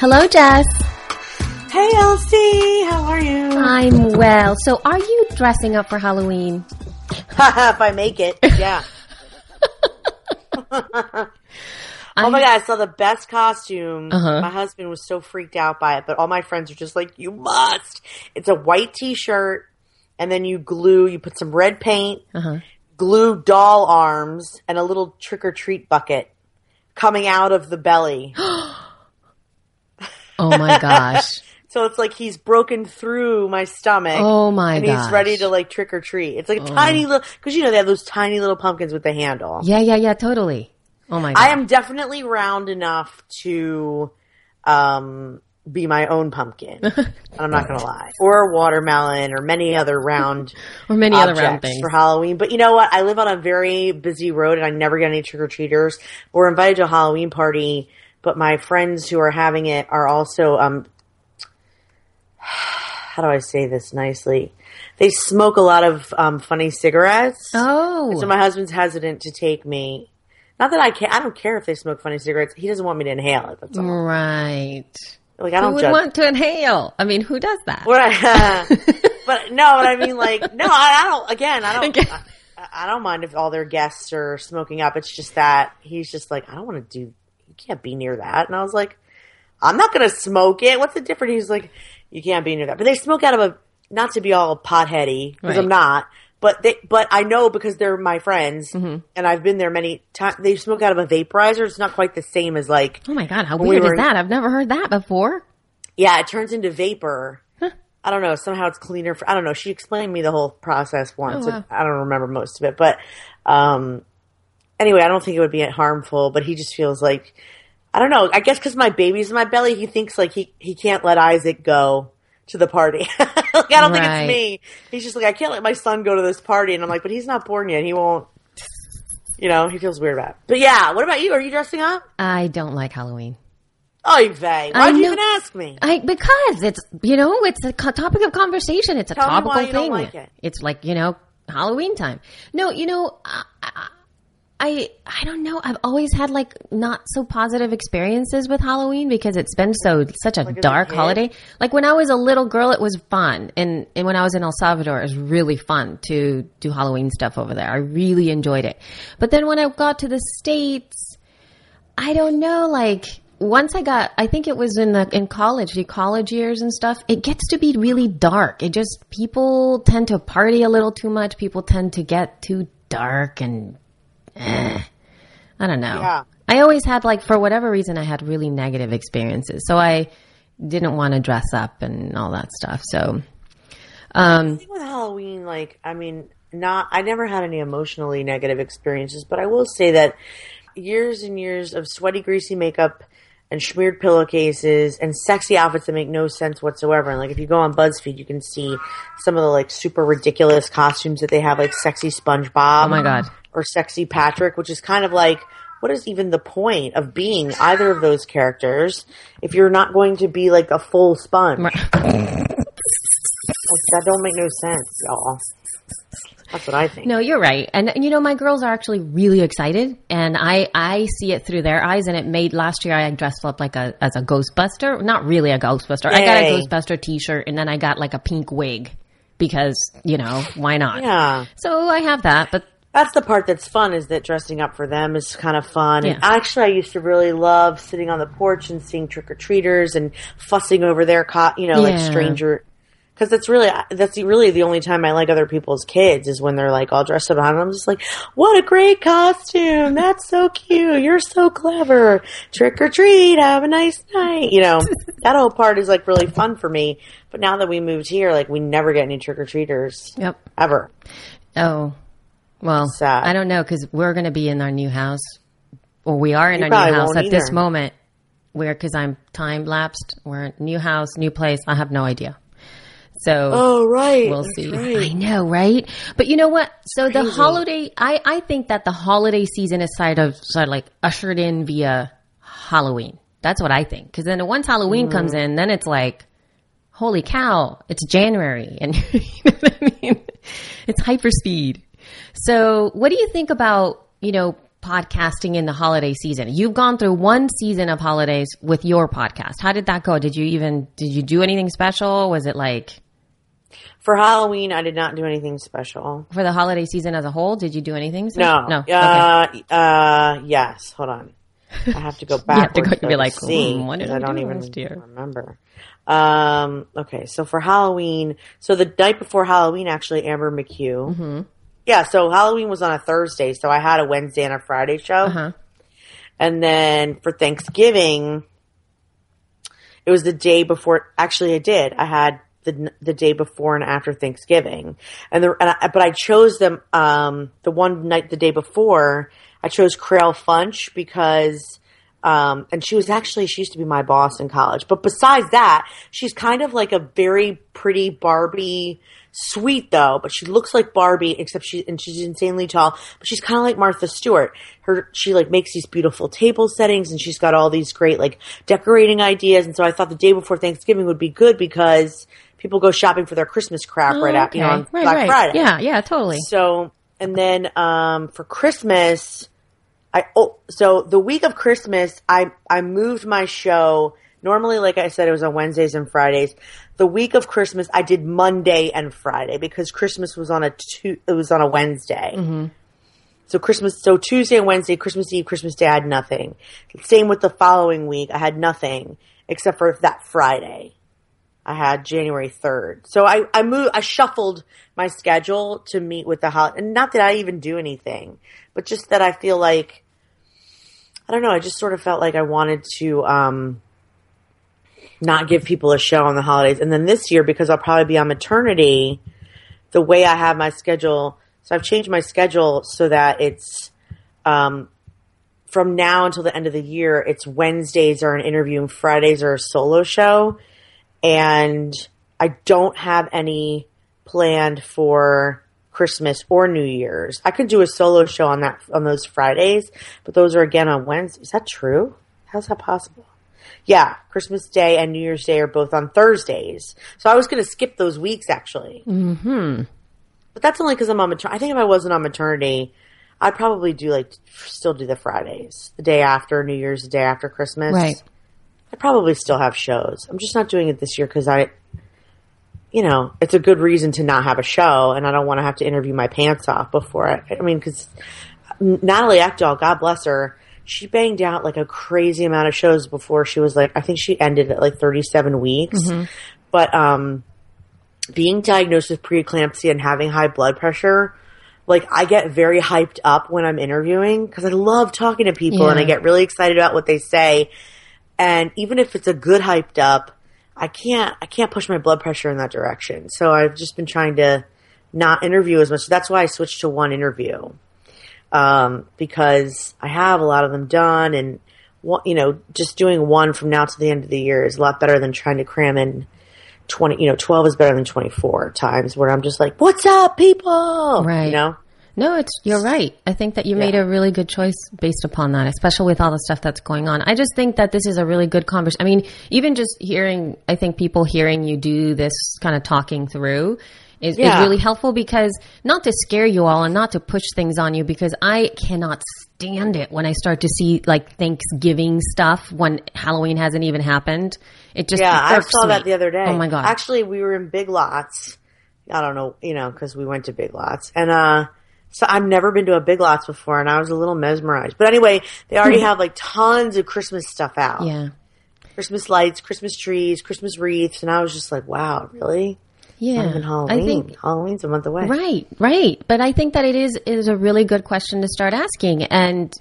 Hello, Jess. Hey, Elsie, how are you? I'm well. So, are you dressing up for Halloween? Haha, if I make it, yeah. oh my god, I saw the best costume. Uh-huh. My husband was so freaked out by it, but all my friends are just like, "You must!" It's a white T-shirt, and then you glue. You put some red paint, Uh-huh. Glue doll arms, and a little trick or treat bucket coming out of the belly. Oh my gosh. So it's like he's broken through my stomach. Oh my and gosh. he's ready to like trick or treat. It's like a tiny little because you know they have those tiny little pumpkins with the handle. Yeah, yeah, yeah, totally. Oh my god. I am definitely round enough to um, be my own pumpkin. and I'm not gonna lie, or a watermelon, or many other round or many other round things. for Halloween. But you know what? I live on a very busy road, and I never get any trick or treaters. We're invited to a Halloween party, but my friends who are having it are also um, how do I say this nicely? They smoke a lot of um, funny cigarettes. Oh. So my husband's hesitant to take me. Not that I care. I don't care if they smoke funny cigarettes. He doesn't want me to inhale it. That's all. right. Like I Who don't would judge. want to inhale? I mean, who does that? But no, what I mean, like, no, I, I don't. Again, I don't. Again. I, I don't mind if all their guests are smoking up. It's just that he's just like, I don't want to do. You can't be near that. And I was like, I'm not going to smoke it. What's the difference? He's like, you can't be near that. But they smoke out of a. Not to be all potheady because Right. I'm not. But they, but I know because they're my friends, Mm-hmm. and I've been there many times. They smoke out of a vaporizer. It's not quite the same as like oh my god, how weird were- is that? I've never heard that before. Yeah, it turns into vapor. I don't know. Somehow it's cleaner. For, I don't know. She explained me the whole process once. Oh, wow. I don't remember most of it, but um, anyway, I don't think it would be harmful. But he just feels like I don't know. I guess because my baby's in my belly, he thinks like he he can't let Isaac go to the party. like, I don't think it's me. He's just like I can't let my son go to this party, and I'm like, but he's not born yet. He won't. You know, he feels weird about it. But yeah, what about you? Are you dressing up? I don't like Halloween. Oh, Vay. I Why'd you even ask me? I because it's you know it's a co- topic of conversation. It's a Tell topical why you don't thing. like it. It's like you know Halloween time. No, you know I, I I don't know. I've always had like not so positive experiences with Halloween because it's been so such a a dark holiday. Like when I was a little girl, it was fun, and and when I was in El Salvador, it was really fun to do Halloween stuff over there. I really enjoyed it. But then when I got to the states. I don't know, like once I got I think it was in the in college, the college years and stuff, it gets to be really dark. It just people tend to party a little too much. People tend to get too dark and eh, I don't know. Yeah. I always had like for whatever reason I had really negative experiences. So I didn't want to dress up and all that stuff. So um with Halloween, like, I mean, not, I never had any emotionally negative experiences, but I will say that years and years of sweaty, greasy makeup and smeared pillowcases and sexy outfits that make no sense whatsoever. And like, if you go on BuzzFeed, you can see some of the like super ridiculous costumes that they have, like sexy SpongeBob. Oh my God. Or sexy Patrick, which is kind of like, what is even the point of being either of those characters if you're not going to be like a full sponge? Like, that don't make no sense, y'all. That's what I think. No, you're right. And you know, my girls are actually really excited and I I see it through their eyes and it made last year I dressed up like a as a ghostbuster, not really a ghostbuster. I got a ghostbuster t-shirt and then I got like a pink wig because, you know, why not? Yeah. So I have that, but That's the part that's fun is that dressing up for them is kind of fun. And actually, I used to really love sitting on the porch and seeing trick or treaters and fussing over their, co- you know, like stranger. Because that's really that's really the only time I like other people's kids is when they're like all dressed up. And I'm just like, what a great costume! That's so cute. You're so clever. Trick or treat. Have a nice night. You know, that whole part is like really fun for me. But now that we moved here, like we never get any trick or treaters yep. ever. Oh, well, Sad. I don't know because we're going to be in our new house, or we are in You our new house at this moment. Where because I'm time lapsed, we're in new house, new place. I have no idea. So Oh, right. we'll That's see. right. I know, right? But you know what? So the holiday, I I think that the holiday season is sort of sort of like ushered in via Halloween. That's what I think. Because then once Halloween comes Mm. in, then it's like, holy cow, it's January, and you know what I mean? It's hyperspeed. So, what do you think about you know podcasting in the holiday season? You've gone through one season of holidays with your podcast. How did that go? Did you even did you do anything special? Was it like For Halloween, I did not do anything special. for the holiday season as a whole? Did you do anything? No. special? no. okay. Uh, uh, yes. Hold on. I have to go back. have to go- you'll be like, see, "Hmm, what did I I don't do even last year?" remember. Um, okay. So for Halloween, so the night before Halloween, actually, Amber McHugh. Mm-hmm. Yeah. So Halloween was on a Thursday. So I had a Wednesday and a Friday show. Uh-huh. And then for Thanksgiving, it was the day before. Actually, I did. I had the the day before and after Thanksgiving, and the and I, but I chose them. Um, the one night the day before, I chose Crail Funch because. Um, and she was actually she used to be my boss in college. But besides that, she's kind of like a very pretty Barbie, sweet though. But she looks like Barbie, except she and she's insanely tall. But she's kind of like Martha Stewart. Her she like makes these beautiful table settings, and she's got all these great like decorating ideas. And so I thought the day before Thanksgiving would be good because people go shopping for their Christmas crap right after you know, on Oh, right, Black right. Friday. Yeah, yeah, totally. So, and then um, for Christmas, I oh, so the week of Christmas, I I moved my show. Normally, like I said, it was on Wednesdays and Fridays. The week of Christmas, I did Monday and Friday because Christmas was on a two. It was on a Wednesday. So Christmas, so Tuesday and Wednesday, Christmas Eve, Christmas Day, I had nothing. Same with the following week, I had nothing except for that Friday. I had January 3rd. So I, I moved, I shuffled my schedule to meet with the holiday. And not that I even do anything, but just that I feel like, I don't know, I just sort of felt like I wanted to, um, not give people a show on the holidays. And then this year, because I'll probably be on maternity, the way I have my schedule, so I've changed my schedule so that it's, um, from now until the end of the year, it's Wednesdays are an interview and Fridays are a solo show and I don't have any planned for Christmas or New Year's. I could do a solo show on that on those Fridays, but those are again on Wednesday. Is that true? How's that possible? Yeah, Christmas Day and New Year's Day are both on Thursdays. So I was going to skip those weeks actually. Mm-hmm. But that's only because I'm on maternity. I think if I wasn't on maternity, I'd probably do like still do the Fridays, the day after New Year's, the day after Christmas. Right. I probably still have shows. I'm just not doing it this year because I, you know, it's a good reason to not have a show, and I don't want to have to interview my pants off before I. I mean, because Natalie Eckdahl, God bless her, she banged out like a crazy amount of shows before she was like, I think she ended at like 37 weeks, but um, being diagnosed with preeclampsia and having high blood pressure. Like I get very hyped up when I'm interviewing because I love talking to people and I get really excited about what they say. And even if it's a good hyped up, I can't I can't push my blood pressure in that direction. So I've just been trying to not interview as much. That's why I switched to one interview. Um, because I have a lot of them done and you know, just doing one from now to the end of the year is a lot better than trying to cram in 20, you know, 12 is better than 24 times where I'm just like, what's up people? Right. You know? No, it's you're right. I think that you made a really good choice based upon that, especially with all the stuff that's going on. I just think that this is a really good conversation. I mean, even just hearing, I think people hearing you do this kind of talking through is, Yeah. is really helpful because not to scare you all and not to push things on you because I cannot stand it when I start to see like Thanksgiving stuff when Halloween hasn't even happened. It just Yeah, I saw me. that the other day. Oh my god! Actually, we were in Big Lots. I don't know, you know, because we went to Big Lots, and uh, so I've never been to a Big Lots before, and I was a little mesmerized. But anyway, they already have like tons of Christmas stuff out. yeah, Christmas lights, Christmas trees, Christmas wreaths, and I was just like, wow, really? Yeah. Not even Halloween. I think Halloween's a month away. Right, right. But I think that it is is a really good question to start asking and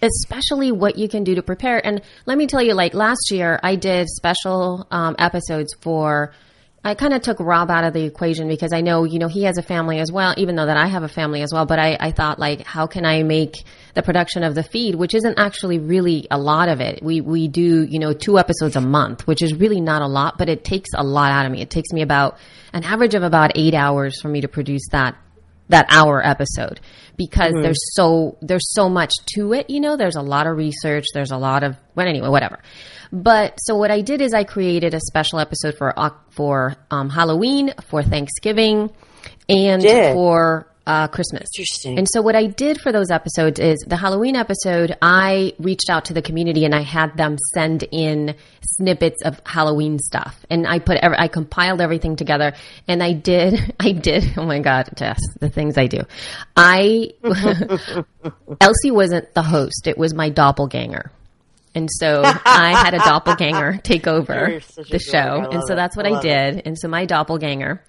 especially what you can do to prepare. And let me tell you, like last year, I did special um, episodes for I kind of took Rob out of the equation because I know, you know, he has a family as well, even though that I have a family as well. But I, I thought like, how can I make the production of the feed, which isn't actually really a lot of it. We, we do, you know, two episodes a month, which is really not a lot, but it takes a lot out of me. It takes me about an average of about eight hours for me to produce that that hour episode because Mm-hmm. there's so there's so much to it you know? There's a lot of research there's a lot of well anyway whatever. But so what i did is i created a special episode for for um, halloween for thanksgiving and for uh, christmas Interesting. and so what I did for those episodes is the Halloween episode, I reached out to the community and I had them send in snippets of Halloween stuff. And I put, every, I compiled everything together and I did, I did, oh my God, Jess, the things I do. I, Elsie wasn't the host. It was my doppelganger. And so I had a doppelganger take over You're such a the show. And so that's what I I, did. And so my doppelganger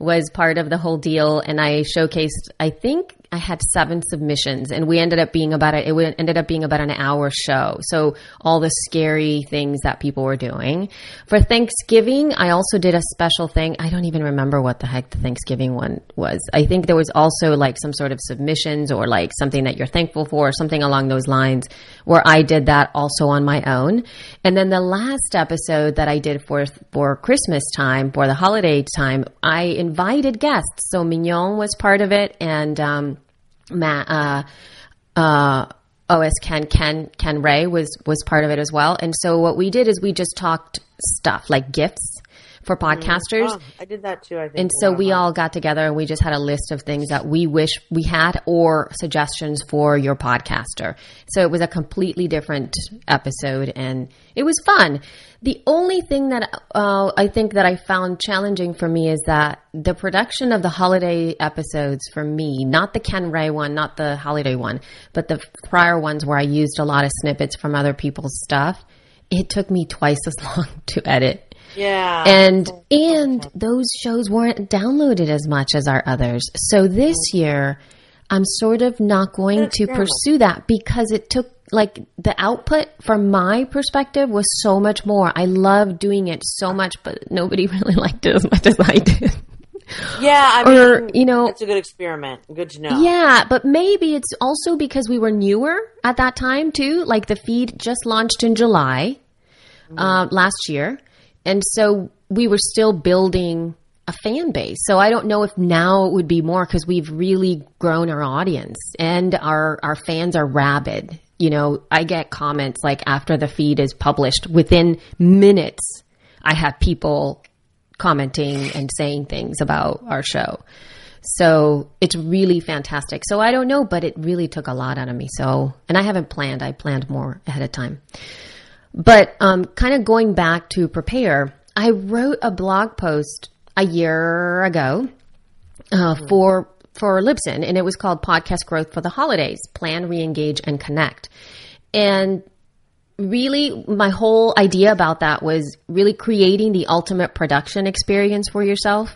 was part of the whole deal. And I showcased, I think I had seven submissions and we ended up being about, it would- ended up being about an hour show. So all the scary things that people were doing. For Thanksgiving, I also did a special thing. I don't even remember what the heck the Thanksgiving one was. I think there was also like some sort of submissions or like something that you're thankful for or something along those lines where I did that also on my own. And then the last episode that I did for for Christmas time, for the holiday time, I invited guests. So Mignon was part of it and um Matt uh uh OS Ken Ken Ken Ray was was part of it as well. And so what we did is we just talked stuff like gifts for podcasters. Oh, I did that too. I think. And so we all got together and we just had a list of things that we wish we had or suggestions for your podcaster. So it was a completely different episode and it was fun. The only thing that uh, I think that I found challenging for me is that the production of the holiday episodes for me, not the Ken Ray one, not the holiday one, but the prior ones where I used a lot of snippets from other people's stuff, it took me twice as long to edit Yeah. and and those shows weren't downloaded as much as our others. So this year, I'm sort of not going to experiment. pursue that because it took like the output from my perspective was so much more. I love doing it so much, but nobody really liked it as much as I did. yeah. I mean, or, you know- it's a good experiment. Good to know. Yeah, but maybe it's also because we were newer at that time too. Like the feed just launched in July uh, last year, and so we were still building a fan base. So I don't know if now it would be more because we've really grown our audience and our our fans are rabid. You know, I get comments like after the feed is published within minutes. I have people commenting and saying things about our show. So it's really fantastic. So I don't know, but it really took a lot out of me. So, and I haven't planned. I planned more ahead of time. But um, kind of going back to prepare, I wrote a blog post a year ago uh, for for Libsyn, and it was called "Podcast Growth for the Holidays: Plan, Reengage, and Connect." And really, my whole idea about that was really creating the ultimate production experience for yourself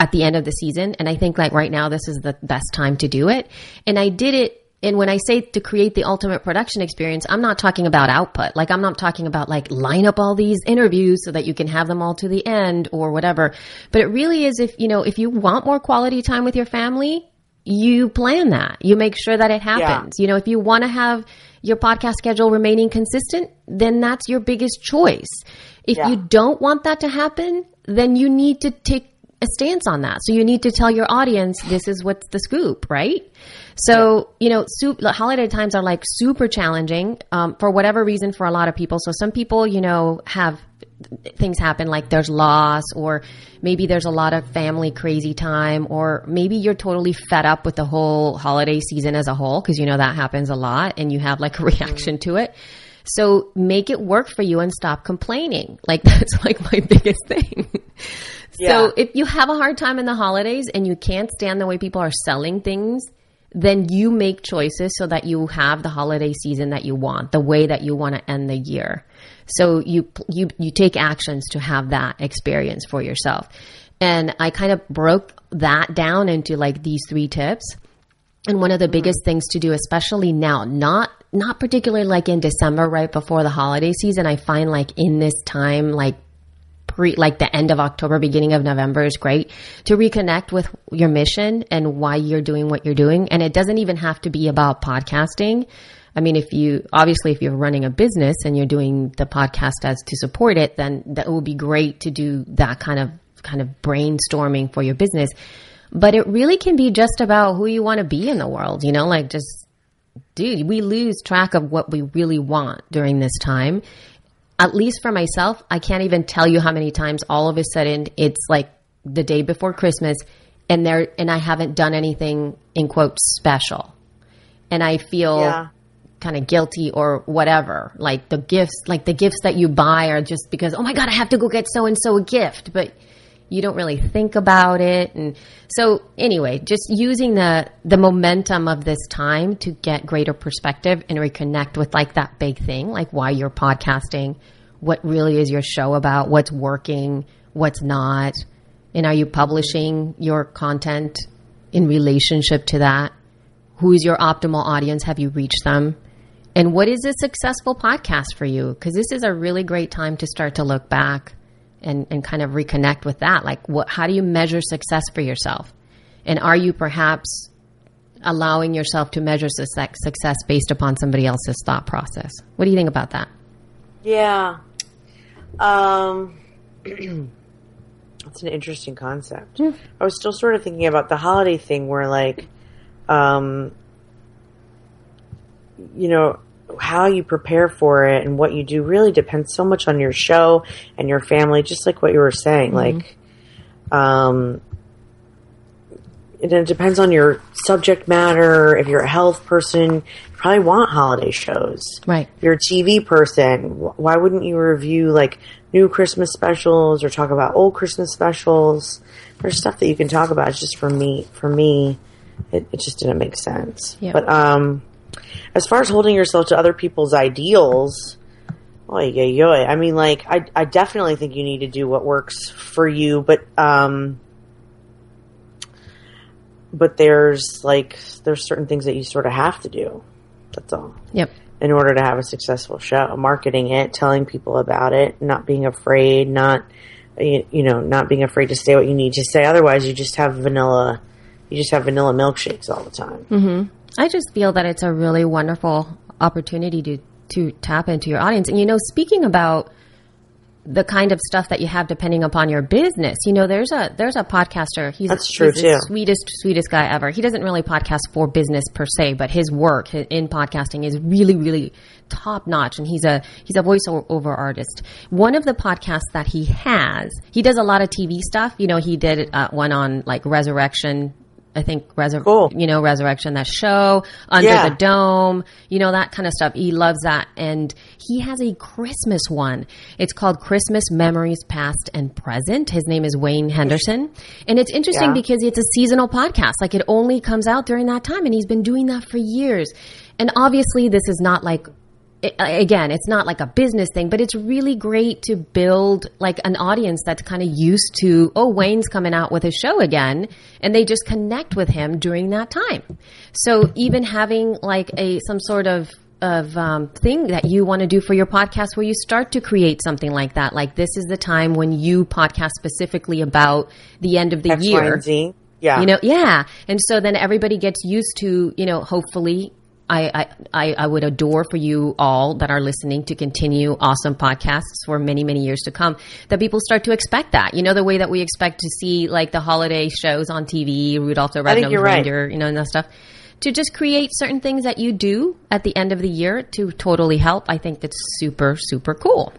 at the end of the season. And I think like right now, this is the best time to do it. And I did it. And when I say to create the ultimate production experience, I'm not talking about output. Like I'm not talking about like line up all these interviews so that you can have them all to the end or whatever. But it really is if, you know, if you want more quality time with your family, you plan that. You make sure that it happens. You know, if you want to have your podcast schedule remaining consistent, then that's your biggest choice. If Yeah. you don't want that to happen, then you need to take a stance on that. So you need to tell your audience this is what's the scoop, right? So you know, soup, holiday times are like super challenging um, for whatever reason for a lot of people. So some people, you know, have things happen like there's loss or maybe there's a lot of family crazy time or maybe you're totally fed up with the whole holiday season as a whole because you know that happens a lot and you have like a reaction to it. So make it work for you and stop complaining. Like that's like my biggest thing. Yeah. So if you have a hard time in the holidays and you can't stand the way people are selling things, then you make choices so that you have the holiday season that you want, the way that you want to end the year. So you you you take actions to have that experience for yourself. And I kind of broke that down into like these three tips. And one of the biggest mm-hmm. things to do, especially now, not not particularly like in December, right before the holiday season, I find like in this time, like pre, like the end of October, beginning of November is great to reconnect with your mission and why you're doing what you're doing. And it doesn't even have to be about podcasting. I mean, if you, obviously, if you're running a business and you're doing the podcast as to support it, then that would be great to do that kind of, kind of brainstorming for your business. But it really can be just about who you want to be in the world, you know, like just, dude, we lose track of what we really want during this time. At least for myself, I can't even tell you how many times all of a sudden it's like the day before Christmas and there, and I haven't done anything in quotes special. And I feel Yeah. kind of guilty or whatever. Like the gifts, like the gifts that you buy are just because, oh my God, I have to go get so and so a gift, but you don't really think about it. And so anyway, just using the, the momentum of this time to get greater perspective and reconnect with like that big thing, like why you're podcasting, what really is your show about, what's working, what's not, and are you publishing your content in relationship to that? Who's your optimal audience? Have you reached them? And what is a successful podcast for you? Because this is a really great time to start to look back and, and kind of reconnect with that. Like, what, how do you measure success for yourself? And are you perhaps allowing yourself to measure success, success based upon somebody else's thought process? What do you think about that? Yeah. Um, it's an interesting concept. I was still sort of thinking about the holiday thing where, like, um, you know, how you prepare for it and what you do really depends so much on your show and your family, just like what you were saying. Like, um, and it depends on your subject matter. If you're a health person, you probably want holiday shows Right. if you're a TV person, why wouldn't you review like new Christmas specials or talk about old Christmas specials? There's stuff that you can talk about. It's just for me, for me, it, it just didn't make sense. Yeah. But um, as far as holding yourself to other people's ideals, oy, oy, oy, I mean, like, I, I definitely think you need to do what works for you, but um, but there's like there's certain things that you sort of have to do. That's all Yep. in order to have a successful show. Marketing it, telling people about it, not being afraid, not you, you know, not being afraid to say what you need to say. Otherwise, you just have vanilla, you just have vanilla milkshakes all the time. I just feel that it's a really wonderful opportunity to to tap into your audience. And you know, speaking about the kind of stuff that you have depending upon your business, you know, there's a there's a podcaster. He's That's true, he's too. The sweetest sweetest guy ever. He doesn't really podcast for business per se, but his work in podcasting is really really top notch. And he's a he's a voiceover artist. One of the podcasts that he has, he does a lot of TV stuff. You know, he did uh, one on like resurrection. I think Resur- Cool. you know, Resurrection, that show, Under Yeah. the Dome, you know, that kind of stuff. He loves that. And he has a Christmas one. It's called Christmas Memories Past and Present. His name is Wayne Henderson. And it's interesting Yeah. because it's a seasonal podcast. Like it only comes out during that time. And he's been doing that for years. And obviously, this is not like it, again, it's not like a business thing, but it's really great to build like an audience that's kind of used to, oh, Wayne's coming out with a show again, and they just connect with him during that time. So even having like a some sort of of um, thing that you want to do for your podcast where you start to create something like that like this is the time when you podcast specifically about the end of the X, Y, year Z. Yeah. you know, yeah. And so then everybody gets used to, you know, hopefully I, I, I, would adore for you all that are listening to continue awesome podcasts for many, many years to come, that people start to expect that. You know, the way that we expect to see like the holiday shows on TV, Rudolph the Red-Nosed you're right. Reindeer, you know, and that stuff. To just create certain things that you do at the end of the year to totally help. I think that's super, super cool.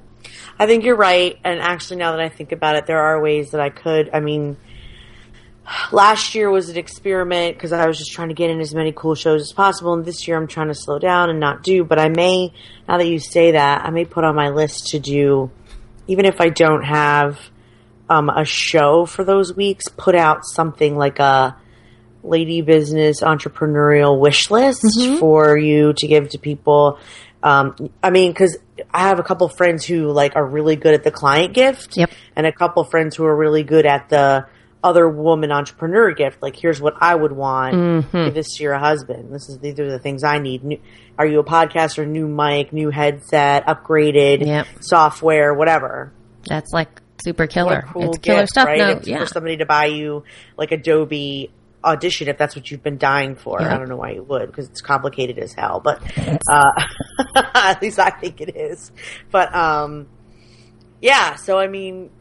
I think you're right. And actually, now that I think about it, there are ways that I could. I mean, last year was an experiment because I was just trying to get in as many cool shows as possible. And this year I'm trying to slow down and not do. But I may, now that you say that, I may put on my list to do, even if I don't have um, a show for those weeks, put out something like a lady business entrepreneurial wish list for you to give to people. Um, I mean, because I have a couple friends who like are really good at the client gift, Yep. and a couple friends who are really good at the other woman entrepreneur gift. Like, here's what I would want. Give this to your husband. This is these are the things I need. New, are you a podcaster? New mic, new headset, upgraded Yep. software, whatever. That's like super killer. Cool it's killer gift, stuff. right? No, yeah. For somebody to buy you like Adobe Audition, if that's what you've been dying for. Yeah. I don't know why you would because it's complicated as hell, but uh, at least I think it is. But um, yeah, so I mean,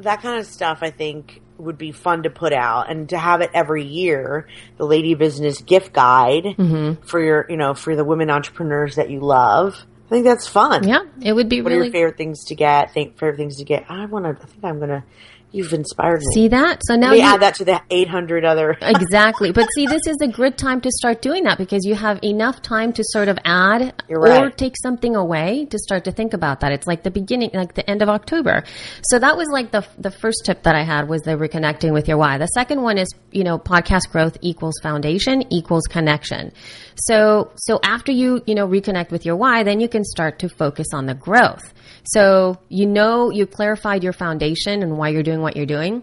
that kind of stuff I think would be fun to put out and to have it every year. The Lady Business Gift Guide Mm-hmm. for your, you know, for the women entrepreneurs that you love. I think that's fun. yeah, it would be What are your favorite things to get? Think favorite things to get. I want to. I think I'm gonna. You've inspired me. see that. So now me you, add that to the 800 other. exactly. But see, this is a good time to start doing that because you have enough time to sort of add You're or take something away to start to think about that. It's like the beginning, like the end of October. So that was like the the first tip that I had was the reconnecting with your why. The second one is you know podcast growth equals foundation equals connection. So so after you you know reconnect with your why, then you can start to focus on the growth. So you know you clarified your foundation and why you're doing what you're doing.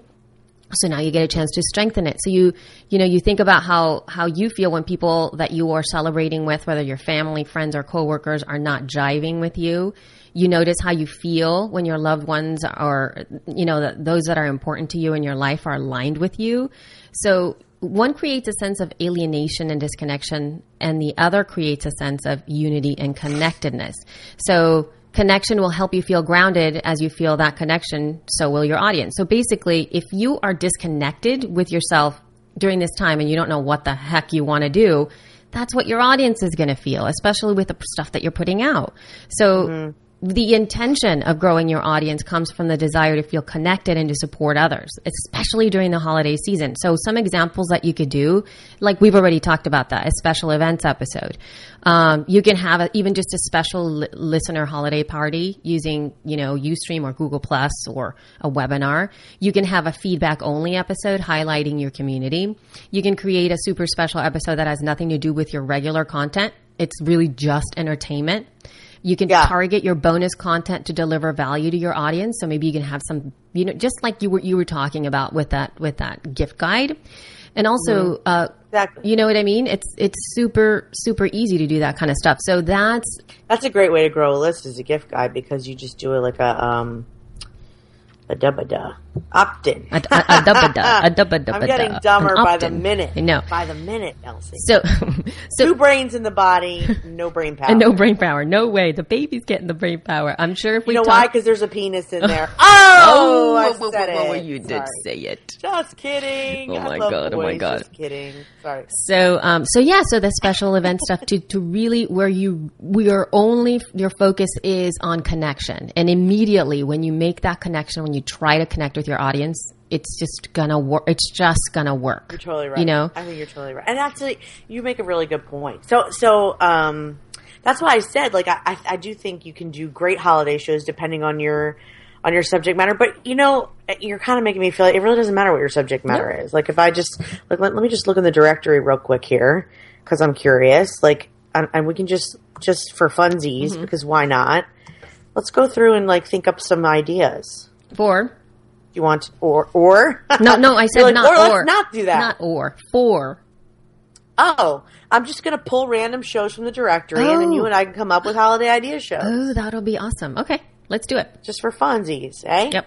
So now you get a chance to strengthen it. So you, you know, you think about how, how you feel when people that you are celebrating with, whether your family, friends, or coworkers are not jiving with you. You notice how you feel when your loved ones are, you know, that those that are important to you in your life are aligned with you. So one creates a sense of alienation and disconnection, and the other creates a sense of unity and connectedness. So connection will help you feel grounded as you feel that connection so will your audience. So basically if you are disconnected with yourself during this time and you don't know what the heck you want to do that's what your audience is going to feel especially with the stuff that you're putting out. So mm-hmm. The intention of growing your audience comes from the desire to feel connected and to support others, especially during the holiday season. So some examples that you could do, like we've already talked about that, a special events episode. Um, you can have a, even just a special li- listener holiday party using, you know, Ustream or Google Plus or a webinar. You can have a feedback only episode highlighting your community. You can create a super special episode that has nothing to do with your regular content. It's really just entertainment. You can Yeah. target your bonus content to deliver value to your audience. So maybe you can have some, you know, just like you were you were talking about with that with that gift guide, and also, uh, Exactly. you know what I mean. It's it's super super easy to do that kind of stuff. So that's That's a great way to grow a list as a gift guide because you just do it like a um a dubba da opt in. a, a, a dubba da, a dubba I'm getting dumber by the minute. No. By the minute, Elsie. So so Two brains in the body, no brain power. no brain power. No way. The baby's getting the brain power. I'm sure if we You know talk, why? Because there's a penis in there. Oh, I whoa, whoa, said whoa, whoa, it. you did Sorry. say it. Just kidding. Oh my God, oh my. God. Just kidding. Sorry. So, um, so yeah, so the special event stuff to, to really where you, we are only, your focus is on connection. And immediately when you make that connection, when you try to connect with your audience, it's just gonna work. It's just gonna work. You're totally right. You know? I think you're totally right. And actually, you make a really good point. So, so, um, that's why I said, like, I, I, I do think you can do great holiday shows depending on your, on your subject matter. But, you know, you're kind of making me feel like it really doesn't matter what your subject matter is. Like, if I just, like, let, let me just look in the directory real quick here, cause I'm curious. Like, and, and we can just, just for funsies, Mm-hmm. because why not? Let's go through and, like, think up some ideas. For, You want, or, or? no, no, I said like, not or or. let's not do that. Not or. For. Oh, I'm just going to pull random shows from the directory, and then Oh. you and I can come up with holiday idea shows Oh, that'll be awesome. Okay. Let's do it. just for funsies, eh? Yep.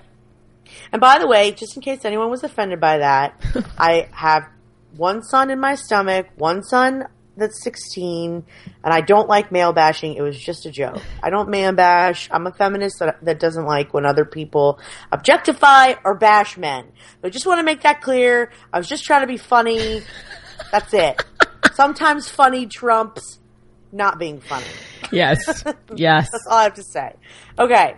And by the way, just in case anyone was offended by that, I have one son in my stomach, one son that's 16, and I don't like male bashing. It was just a joke. I don't man bash. I'm a feminist that, that doesn't like when other people objectify or bash men. So I just want to make that clear. I was just trying to be funny. That's it. Sometimes funny trumps not being funny. Yes. yes. That's all I have to say. Okay.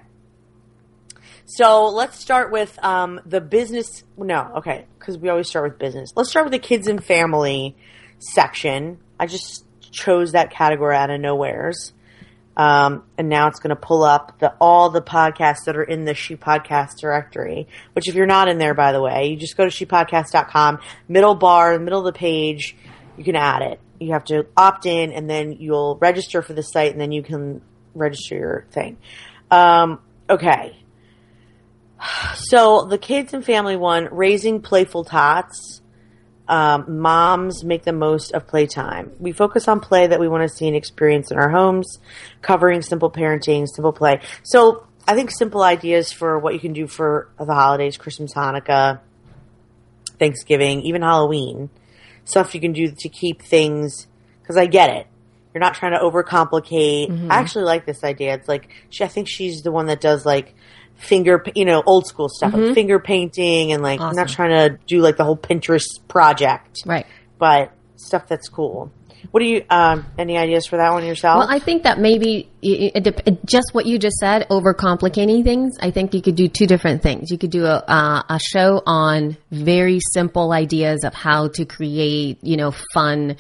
So let's start with um, the business. No, okay, because we always start with business. Let's start with the kids and family section. I just chose that category out of nowheres. Um, and now it's going to pull up the all the podcasts that are in the She Podcast directory. Which, if you're not in there, by the way, you just go to shepodcast.com, middle bar, middle of the page. You can add it. You have to opt in, and then you'll register for the site, and then you can register your thing. Um, okay. So the kids and family one, raising playful tots. Um, moms make the most of playtime. We focus on play that we want to see and experience in our homes, covering simple parenting, simple play. So I think simple ideas for what you can do for the holidays, Christmas, Hanukkah, Thanksgiving, even Halloween. Stuff you can do to keep things, because I get it. You're not trying to overcomplicate. Mm-hmm. I actually like this idea. It's like, she, I think she's the one that does like finger, you know, old school stuff, like finger painting and like, I'm not Mm-hmm. Trying to do like the whole Pinterest project, Right. but stuff that's cool. What do you, um, any ideas for that one yourself? Well, I think that maybe it, it, it- just what you just said, overcomplicating things. I think you could do two different things. You could do a, uh, a show on very simple ideas of how to create, you know, fun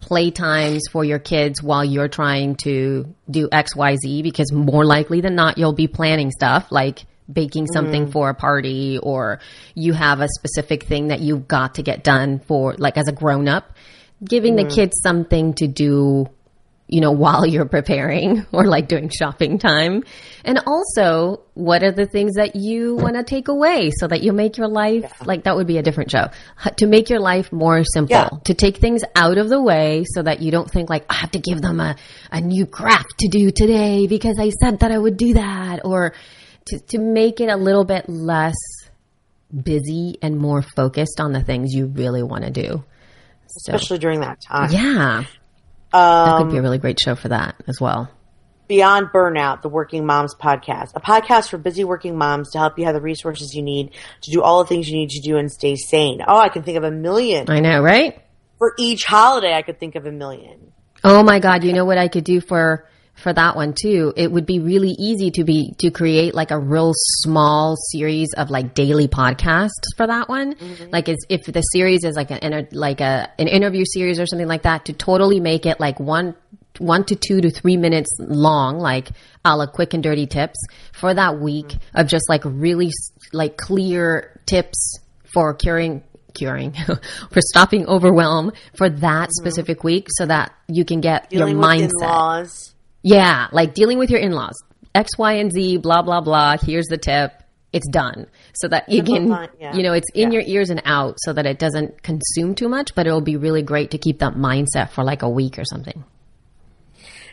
playtimes for your kids while you're trying to do X, Y, Z, because more likely than not, you'll be planning stuff like baking something mm. for a party or you have a specific thing that you've got to get done for, like as a grown up. Giving the mm. kids something to do you know, while you're preparing or like doing shopping time. And also, what are the things that you want to take away so that you make your life like that would be a different show to make your life more simple, Yeah. to take things out of the way so that you don't think like, I have to give them a, a new craft to do today because I said that I would do that or to, to make it a little bit less busy and more focused on the things you really want to do. So, Especially during that time. yeah, that Um, could be a really great show for that as well. Beyond Burnout, the Working Moms Podcast, a podcast for busy working moms to help you have the resources you need to do all the things you need to do and stay sane. Oh, I can think of a million. I know, right? For each holiday, I could think of a million. Oh my God! You know what I could do for for that one too? It would be really easy to be to create like a real small series of like daily podcasts for that one. Mm-hmm. Like, it's, if the series is like an like a an interview series or something like that, to totally make it like one one to two to three minutes long, like a la quick and dirty tips for that week mm-hmm. of just like really like clear tips for curing curing for stopping overwhelm for that mm-hmm. specific week so that you can get Dealing your mindset. in-laws. Yeah, like dealing with your in-laws. X, Y, and Z, blah blah blah. Here's the tip. It's done. So that you can, yeah. you know, it's in Yeah. your ears and out so that it doesn't consume too much, but it'll be really great to keep that mindset for like a week or something.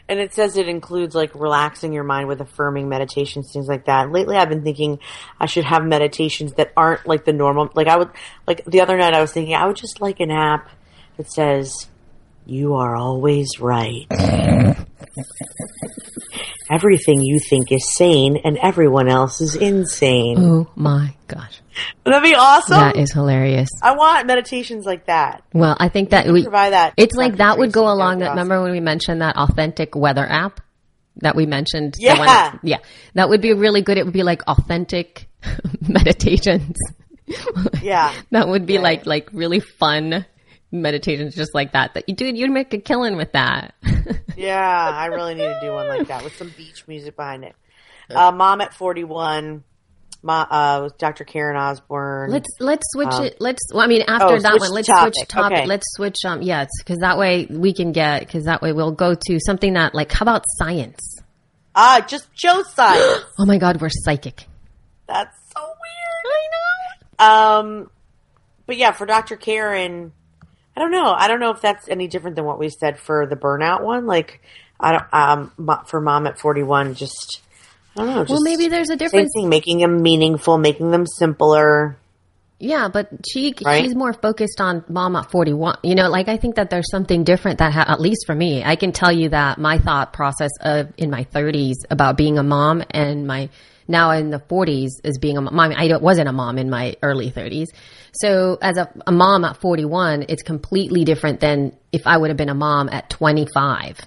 And it says it includes like relaxing your mind with affirming meditations, things like that. Lately, I've been thinking I should have meditations that aren't like the normal. Like I would, like the other night, I was thinking I would just like an app that says, "You are always right." Everything you think is sane, and everyone else is insane. Oh my gosh. That'd be awesome? That is hilarious. I want meditations like that. Well, I think that we, provide that. it's like that would go along that. awesome. Remember when we mentioned that authentic weather app that we mentioned? Yeah. that- yeah. That would be really good. It would be like authentic meditations. Yeah. That would be like like really fun meditations just like that. That you dude, you'd make a killing with that. Yeah, I really need to do one like that with some beach music behind it. Uh, Mom at 41, Ma, uh, with Dr. Karen Osborne. let's let's switch it. Let's. Well, I mean, after oh, that one, let's topic. switch topic. Okay. Let's switch. Um, yes, because that way we can get. Because that way we'll go to something that like. How about science? ah, just show science. Oh my God, we're psychic. That's so weird. I know. Um, but yeah, for Dr. Karen, I don't know. I don't know if that's any different than what we said for the burnout one. Like, I don't, um, for Mom at 41, just, I don't know. Well, maybe there's a difference. thing, making them meaningful, making them simpler. Yeah, but she Right? she's more focused on mom at 41. You know, like I think that there's something different that ha- at least for me, I can tell you that my thought process of in my 30s about being a mom and my now in the 40s as being a mom. I, wasn't a mom in my early 30s. So as a, a mom at 41, it's completely different than if I would have been a mom at 25.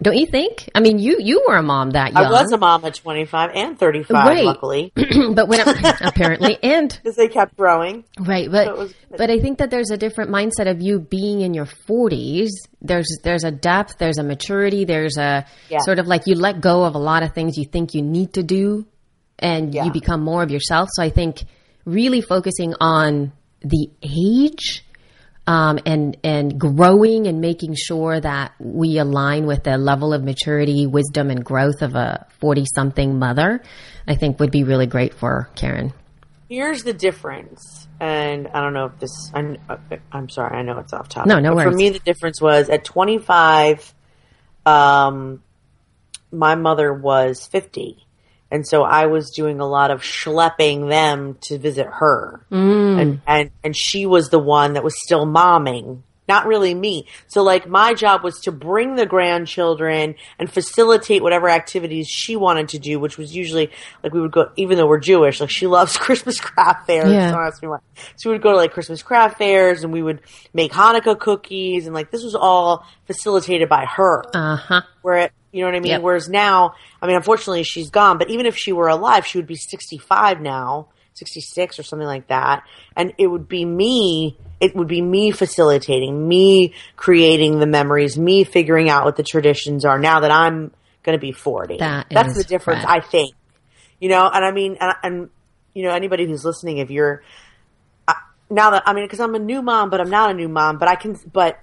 Don't you think? I mean, you you were a mom that young. I was a mom at 25 and 35, Right. luckily, but when apparently and because they kept growing. Right, but was but I think that there's a different mindset of you being in your 40s. There's there's a depth, there's a maturity, there's a Yeah. sort of like you let go of a lot of things you think you need to do and Yeah. you become more of yourself. So I think really focusing on the age um, and and growing and making sure that we align with the level of maturity, wisdom, and growth of a 40 something mother, I think would be really great for Karen. Here's the difference, and I don't know if this. I'm, I'm sorry, I know it's off topic. No, no but For me, the difference was at 25. Um, my mother was 50, And so I was doing a lot of schlepping them to visit her. And, and, and she was the one that was still momming, not really me. So like my job was to bring the grandchildren and facilitate whatever activities she wanted to do, which was usually like we would go, even though we're Jewish, like she loves Christmas craft fairs. Yeah. Don't ask me why. So we would go to like Christmas craft fairs and we would make Hanukkah cookies and like this was all facilitated by her Uh huh. where it, you know what I mean? Yep. Whereas now, I mean, unfortunately, she's gone. But even if she were alive, she would be sixty-five now, sixty-six or something like that, and it would be me. It would be me facilitating, me creating the memories, me figuring out what the traditions are. Now that I'm going to be forty, That that's is the difference. rad. I think, you know, and I mean, and, and you know, anybody who's listening, if you're now that I mean, because I'm a new mom, but I'm not a new mom, but I can, but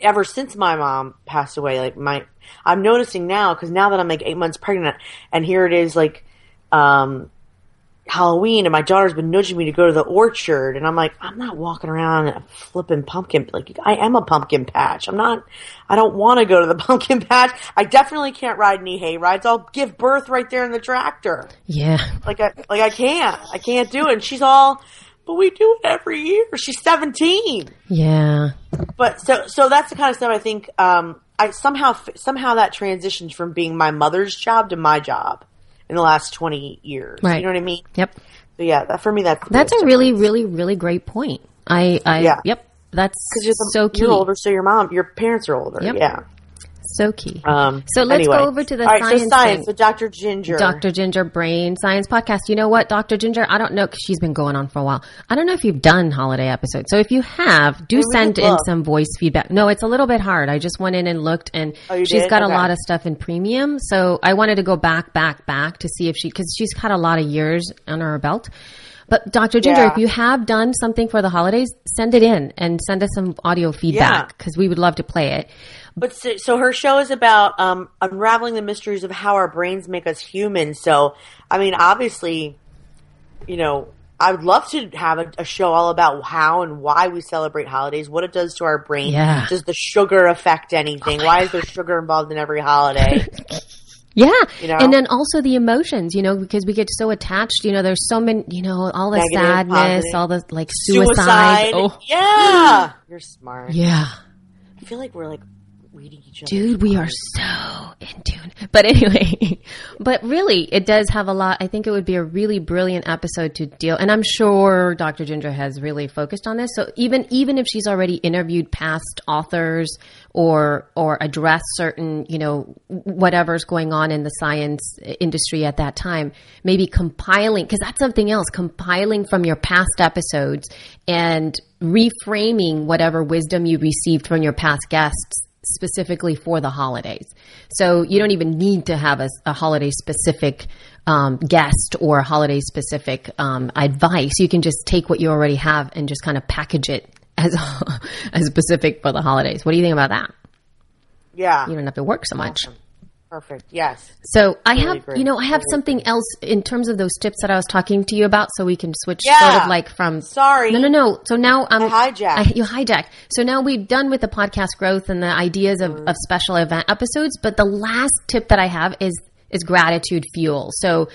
ever since my mom passed away, like my, I'm noticing now because now that I'm like eight months pregnant, and here it is, like, um, Halloween, and my daughter's been nudging me to go to the orchard, and I'm like, I'm not walking around flipping pumpkin. Like, I am a pumpkin patch. I'm not. I don't want to go to the pumpkin patch. I definitely can't ride any hay rides. I'll give birth right there in the tractor. Yeah. Like I, like I can't. I can't do it. And she's all, but we do it every year. She's 17 Yeah. but so so that's the kind of stuff I think um, I somehow somehow that transitions from being my mother's job to my job in the last twenty years. Right. You know what I mean? Yep. So yeah, that for me that's That's a really, really, really great point. I, I, Yeah. yep. That's because you're the, so key. You're older, so your mom, your parents are older. Yep. Yeah. So key. Um, So let's anyway. go over to the All right, science So science. thing. So Dr. Ginger. Dr. Ginger Brain Science Podcast. You know what, Dr. Ginger? I don't know because she's been going on for a while. I don't know if you've done holiday episodes. So if you have, do send in some voice feedback. No, it's a little bit hard. I just went in and looked and Oh, she's did? got a lot of stuff in premium. So I wanted to go back, back, back to see if she, cause she's had a lot of years under her belt. But Dr. Ginger, Yeah. if you have done something for the holidays, send it in and send us some audio feedback because we would love to play it. But so, so her show is about um, unraveling the mysteries of how our brains make us human. So, I mean, obviously, you know, I would love to have a, a show all about how and why we celebrate holidays, what it does to our brain. Yeah. Does the sugar affect anything? why is there sugar involved in every holiday? Yeah. You know? And then also the emotions, you know, because we get so attached, you know, there's so many, you know, all the Negative, sadness, positive. all the like suicide. Oh, Yeah. You're smart. yeah. I feel like we're like reading each other. Dude, we are so in tune. But anyway, but really, it does have a lot. I think it would be a really brilliant episode to deal. And I'm sure Dr. Ginger has really focused on this. So even even if she's already interviewed past authors or or addressed certain, you know, whatever's going on in the science industry at that time, maybe compiling because that's something else. Compiling from your past episodes and reframing whatever wisdom you received from your past guests specifically for the holidays. So you don't even need to have a, a holiday specific um, guest or holiday specific um, advice. You can just take what you already have and just kind of package it as as specific for the holidays. What do you think about that? Yeah. You don't have to work so much. Perfect. Yes. So I Really have, great. you know, I have Really something else in terms of those tips that I was talking to you about, so we can switch Yeah. sort of like from. Sorry. No, no, no. So now I'm I hijacked. I, you hijacked. So now we've done with the podcast growth and the ideas of, mm. of special event episodes. But the last tip that I have is is gratitude fuel. So.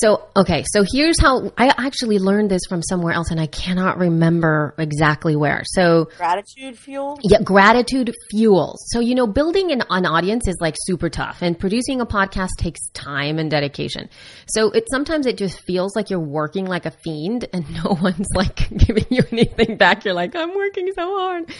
So, okay, so here's how I actually learned this from somewhere else and I cannot remember exactly where. So, Gratitude fuel. yeah, gratitude fuels. So, you know, building an, an audience is like super tough and producing a podcast takes time and dedication. So it sometimes it just feels like you're working like a fiend and no one's like giving you anything back. You're like, I'm working so hard.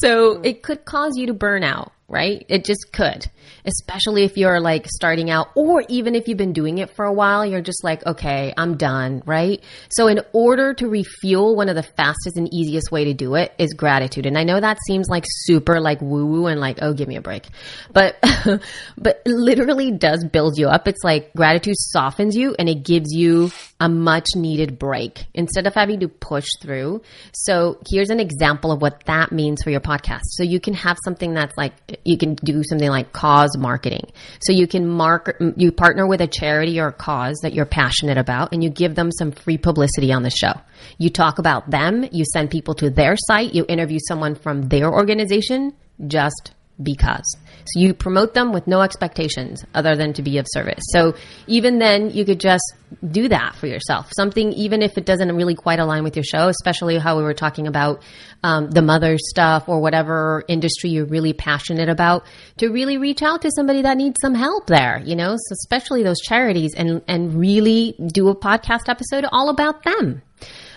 So hmm. it could cause you to burn out, right? It just could, especially if you're like starting out or even if you've been doing it for a while, you're just like, okay, I'm done, right? So in order to refuel, one of the fastest and easiest way to do it is gratitude. And I know that seems like super like woo woo and like, oh, give me a break. But, but it literally does build you up. It's like gratitude softens you and it gives you a much needed break instead of having to push through. So here's an example of what that means for your podcast. So you can have something that's like, you can do something like cause marketing. So you can mark, you partner with a charity or a cause that you're passionate about and you give them some free publicity on the show. You talk about them, you send people to their site, you interview someone from their organization just because. So you promote them with no expectations other than to be of service. So even then, you could just do that for yourself. Something, even if it doesn't really quite align with your show, especially how we were talking about um, the mother stuff or whatever industry you're really passionate about, to really reach out to somebody that needs some help there, you know, so especially those charities and, and really do a podcast episode all about them.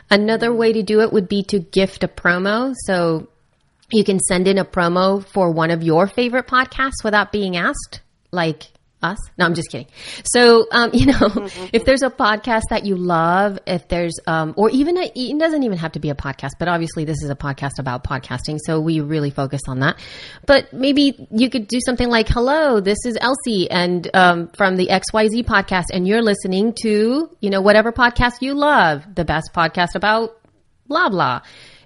Another way to do it would be to gift a promo. So you can send in a promo for one of your favorite podcasts without being asked, like us. No, I'm just kidding. So, um, you know, if there's a podcast that you love, if there's, um, or even a, it doesn't even have to be a podcast, but obviously this is a podcast about podcasting. So we really focus on that. But maybe you could do something like, hello, this is Elsie and, um, from the XYZ podcast and you're listening to, you know, whatever podcast you love, the best podcast about blah, blah.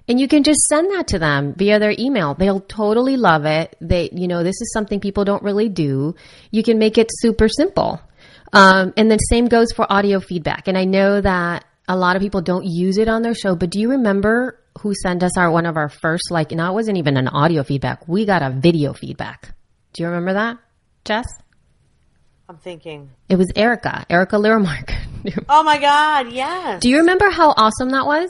And you can just send that to them via their email. They'll totally love it. They, you know, this is something people don't really do. You can make it super simple. Um, and the same goes for audio feedback. And I know that a lot of people don't use it on their show, but do you remember who sent us our one of our first like? Now it wasn't even an audio feedback. We got a video feedback. Do you remember that, Jess? I'm thinking. It was Erika, Erika Lyremark. Oh my God, yes. do you remember how awesome that was?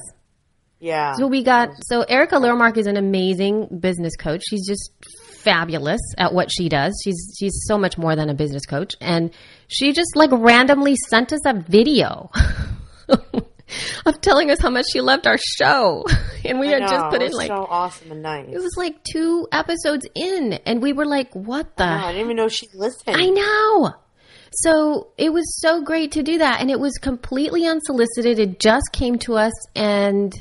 Yeah. So we got so Erika Lyremark is an amazing business coach. She's just fabulous at what she does. She's she's so much more than a business coach, and she just like randomly sent us a video of telling us how much she loved our show, and we I had just know, put it in like so awesome and nice. it was like two episodes in, and we were like, "What the?" Oh, I didn't even know she listened. I know. So it was so great to do that, and it was completely unsolicited. It just came to us, and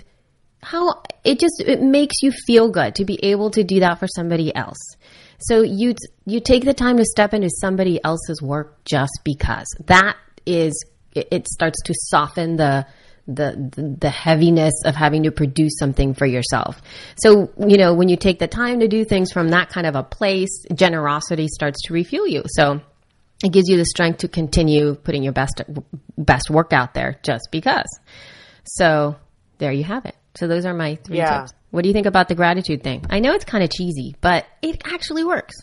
how it just it makes you feel good to be able to do that for somebody else. So you you take the time to step into somebody else's work just because that is it, starts to soften the, the the heaviness of having to produce something for yourself. So, you know, when you take the time to do things from that kind of a place, generosity starts to refuel you. So, it gives you the strength to continue putting your best best work out there just because. So, there you have it. So those are my three Yeah. tips. What do you think about the gratitude thing? I know it's kind of cheesy, but it actually works.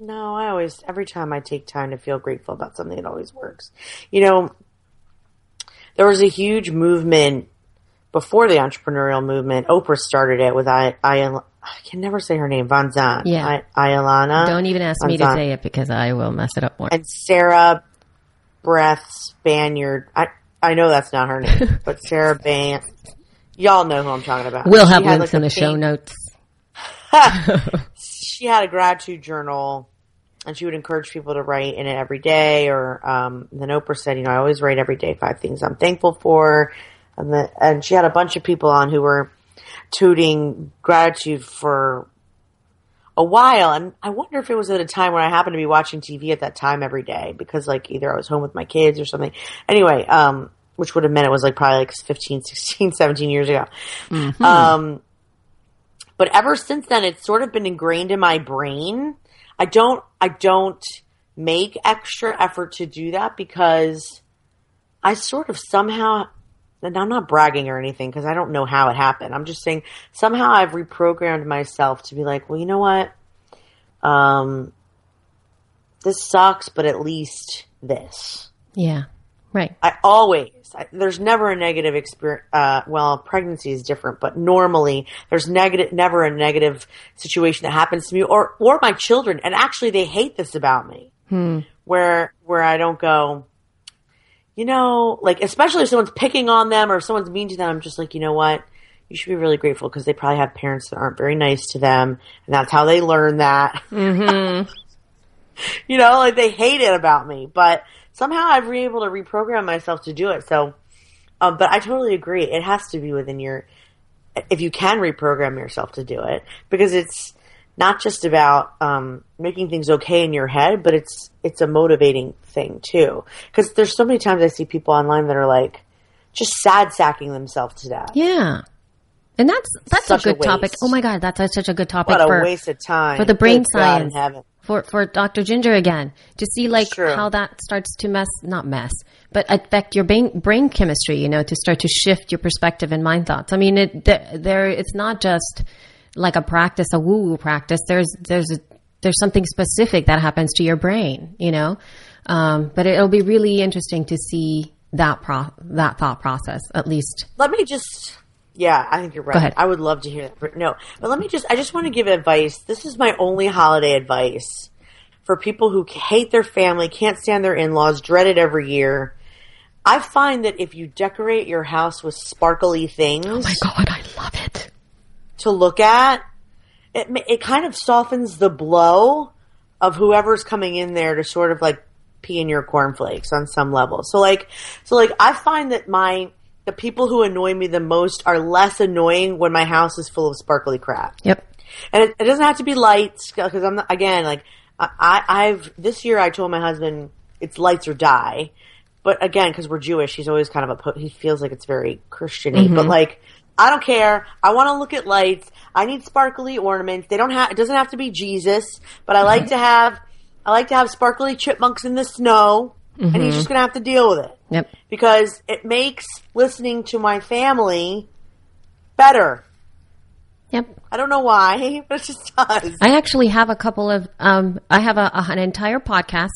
No, I always, every time I take time to feel grateful about something, it always works. You know, there was a huge movement before the entrepreneurial movement. Oprah started it with I, I, I can never say her name, Von Zahn. Yeah. I, Iolana. Don't even ask me to say it because I will mess it up more. And Sarah Breath Spaniard. I, I know that's not her name, but Sarah Ban. Y'all know who I'm talking about. We'll She have had, links like, in the show pink- notes. she had a gratitude journal and she would encourage people to write in it every day or um, then oprah said you know i always write every day five things i'm thankful for and, the, and she had a bunch of people on who were tooting gratitude for a while and i wonder if it was at a time when i happened to be watching tv at that time every day because like either i was home with my kids or something. Anyway um, which would have meant it was like probably like 15 16 17 years ago. Um, but ever since then it's sort of been ingrained in my brain. I don't i don't make extra effort to do that because i sort of somehow and i'm not bragging or anything because i don't know how it happened i'm just saying somehow i've reprogrammed myself to be like well you know what um this sucks but at least this Yeah. Right. I always, I, there's never a negative experience. Uh, well, pregnancy is different, but normally there's negative, never a negative situation that happens to me or, or my children. And actually they hate this about me where, where I don't go, you know, like, especially if someone's picking on them or if someone's mean to them, I'm just like, you know what? You should be really grateful because they probably have parents that aren't very nice to them. And that's how they learn that. you know, like they hate it about me, but somehow I've been able to reprogram myself to do it. So, um, but I totally agree. It has to be within your, if you can reprogram yourself to do it, because it's not just about um, making things okay in your head, but it's it's a motivating thing too. Because there's so many times I see people online that are like just sad sacking themselves to death. Yeah. And that's that's Such a a good topic. Oh my god, that's such a good topic What a for waste of time for the brain Good science. heaven. for for Dr. Ginger again to see like true. how that starts to mess not mess but affect your brain brain chemistry you know to start to shift your perspective and mind thoughts I mean it th- there it's not just like a practice, a woo woo practice. There's there's a, there's something specific that happens to your brain, you know. Um, but it'll be really interesting to see that pro that thought process at least. Let me just. Yeah, I think you're right. I would love to hear that. No, but let me just. I just want to give advice. This is my only holiday advice for people who hate their family, can't stand their in-laws, dread it every year. I find that if you decorate your house with sparkly things Oh my god, I love it. To look at, it it kind of softens the blow of whoever's coming in there to sort of like pee in your cornflakes on some level. So like, so like, I find that my the people who annoy me the most are less annoying when my house is full of sparkly crap. Yep. And it, it doesn't have to be lights because I'm not, again like I, I've this year I told my husband it's lights or die, but again because we're Jewish he's always kind of a he feels like it's very Christiany, but mm-hmm. like I don't care. I want to look at lights. I need sparkly ornaments. They don't have it doesn't have to be Jesus, but I like to have I like to have sparkly chipmunks in the snow, and he's just gonna have to deal with it Yep. because it makes listening to my family better. Yep. I don't know why, but it just does. I actually have a couple of, um, I have a, a- an entire podcast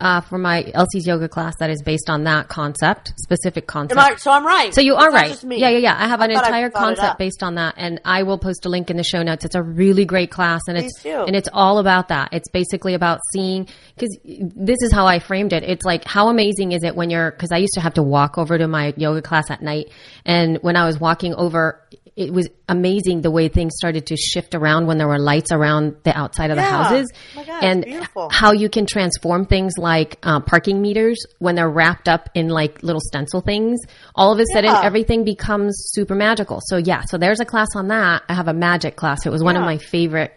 uh, for my Elsie's yoga class that is based on that concept, specific concept. I, so I'm right. So you are right. Yeah, yeah, yeah. I have an entire concept based on that, and I will post a link in the show notes. It's a really great class, and it's do. and it's all about that. It's basically about seeing because this is how I framed it. It's like how amazing is it when you're because I used to have to walk over to my yoga class at night, and when I was walking over. It was amazing the way things started to shift around when there were lights around the outside of the houses, Oh God, and beautiful. how you can transform things like uh, parking meters when they're wrapped up in like little stencil things. All of a sudden, Yeah. everything becomes super magical. So yeah, so there's a class on that. I have a magic class. It was one of my favorite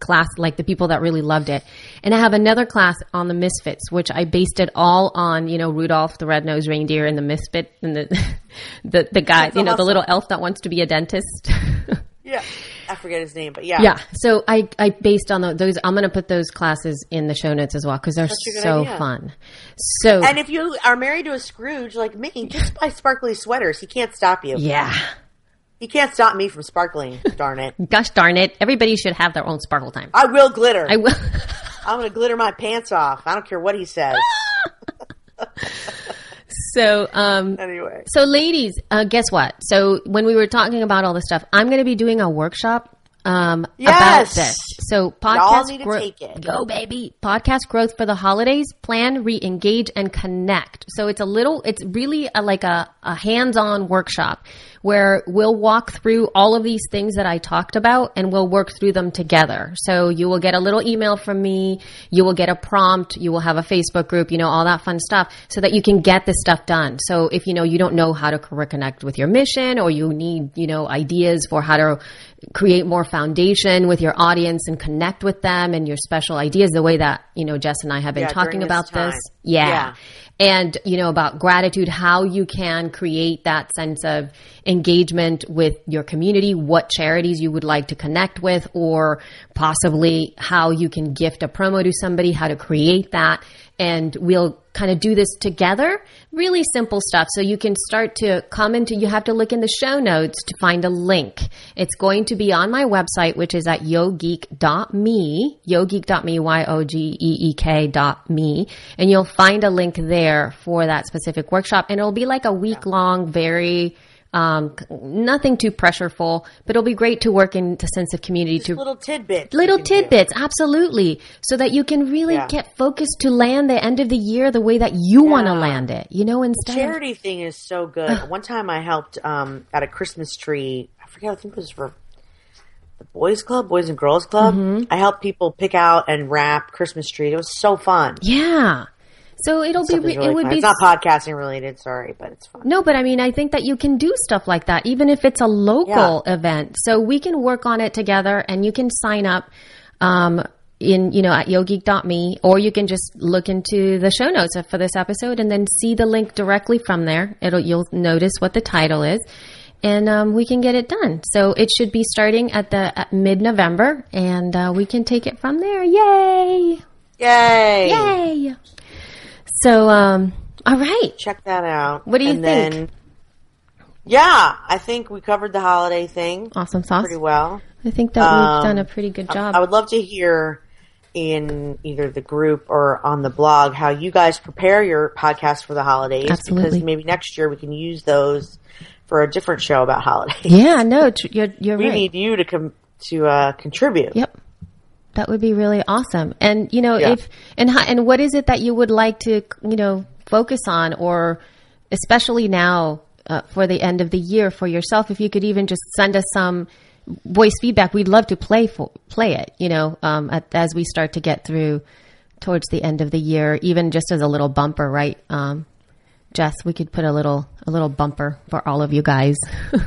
class, like the people that really loved it. And I have another class on the Misfits, which I based it all on, you know, Rudolph the red-nosed reindeer and the Misfit and the the the guy, That's you know, the little elf that wants to be a dentist. Yeah. I forget his name, but yeah. Yeah. So I, I based on the, those, I'm going to put those classes in the show notes as well because they're Such a good so idea. fun. So And if you are married to a Scrooge like me, just buy sparkly sweaters. He can't stop you. yeah, He can't stop me from sparkling. Darn it! gosh darn it, everybody should have their own sparkle time. I will glitter. I will. I'm going to glitter my pants off. I don't care what he says. so, um, Anyway, so ladies, uh, guess what? So when we were talking about all this stuff, I'm going to be doing a workshop. Um, about Yes! this. So podcast need to grow- take it. go baby. Podcast growth for the holidays. Plan, re-engage, and connect. So it's a little. It's really a, like a, a hands-on workshop where we'll walk through all of these things that I talked about, and we'll work through them together. So you will get a little email from me. You will get a prompt. You will have a Facebook group. You know all that fun stuff, so that you can get this stuff done. So if you know you don't know how to reconnect with your mission, or you need you know ideas for how to create more foundation with your audience and connect with them and your special ideas the way that you know Jess and I have been Yeah, talking during this about this yeah. Yeah. and you know about gratitude how you can create that sense of engagement with your community what charities you would like to connect with or possibly how you can gift a promo to somebody how to create that and we'll kind of do this together. Really simple stuff. So you can start to come into, you have to look in the show notes to find a link. It's going to be on my website, which is at yogeek.me, yogeek.me, Y-O-G-E-E-K dot me. And you'll find a link there for that specific workshop. And it'll be like a week long, very, um, nothing too pressureful, but it'll be great to work in the sense of community to little tidbits. little can do. tidbits absolutely so that you can really Yeah. get focused to land the end of the year the way that you want to land it you know instead of charity thing is so good. One time I helped um, at a Christmas tree. I forget. I think it was for the boys' club, boys and girls club. Mm-hmm. I helped people pick out and wrap Christmas trees. It was so fun. yeah so it'll be Stuff is re- really it would fun. be It's not podcasting related. Sorry, but it's fun. no but i mean i think that you can do stuff like that even if it's a local event so we can work on it together and you can sign up um in you know at yogeek.me or you can just look into the show notes for this episode and then see the link directly from there it'll you'll notice what the title is and um, we can get it done so it should be starting at the at mid-november and uh, we can take it from there yay Yay! yay so um all right Check that out. What do you and think? Then, yeah, I think we covered the holiday thing awesome sauce pretty well. I think that we've done a pretty good job. I would love to hear in either the group or on the blog how you guys prepare your podcast for the holidays. Absolutely. Because maybe next year we can use those for a different show about holidays. yeah, no, you're you're We right. need you to come to uh, contribute. Yep. That would be really awesome. And you know, Yeah. if and how, and what is it that you would like to you know focus on, or especially now uh, for the end of the year for yourself? If you could even just send us some voice feedback, we'd love to play for play it. You know, um, at, as we start to get through towards the end of the year, even just as a little bumper, right? Um, Jess, we could put a little a little bumper for all of you guys.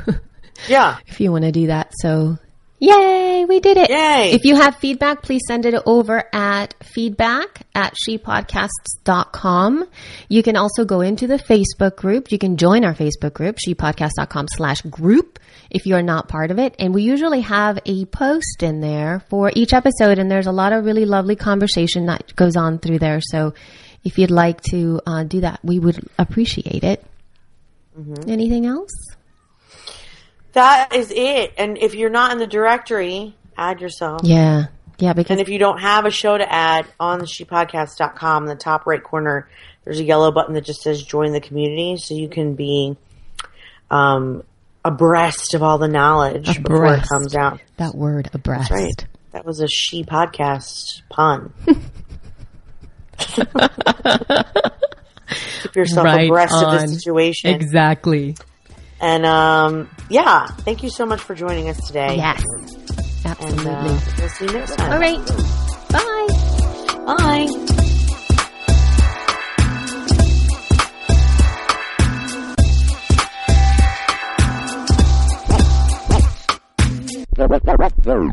Yeah. if you want to do that. So, yay, we did it. Yay. If you have feedback, please send it over at feedback at shepodcasts.com. You can also go into the Facebook group. You can join our Facebook group, shepodcast.com slash group if you're not part of it. And we usually have a post in there for each episode and there's a lot of really lovely conversation that goes on through there. So if you'd like to uh, do that, we would appreciate it. Anything else? That is it. And if you're not in the directory, add yourself. Yeah. Yeah, because And if you don't have a show to add on the shepodcast.com in the top right corner, there's a yellow button that just says join the community so you can be um, abreast of all the knowledge before it comes out. that word abreast. Right. That was a she podcast pun. Keep yourself Right abreast of the situation. Exactly. And um, yeah, thank you so much for joining us today. Yes. And Absolutely. uh, we'll see you next time. All right. Bye. Bye. Very.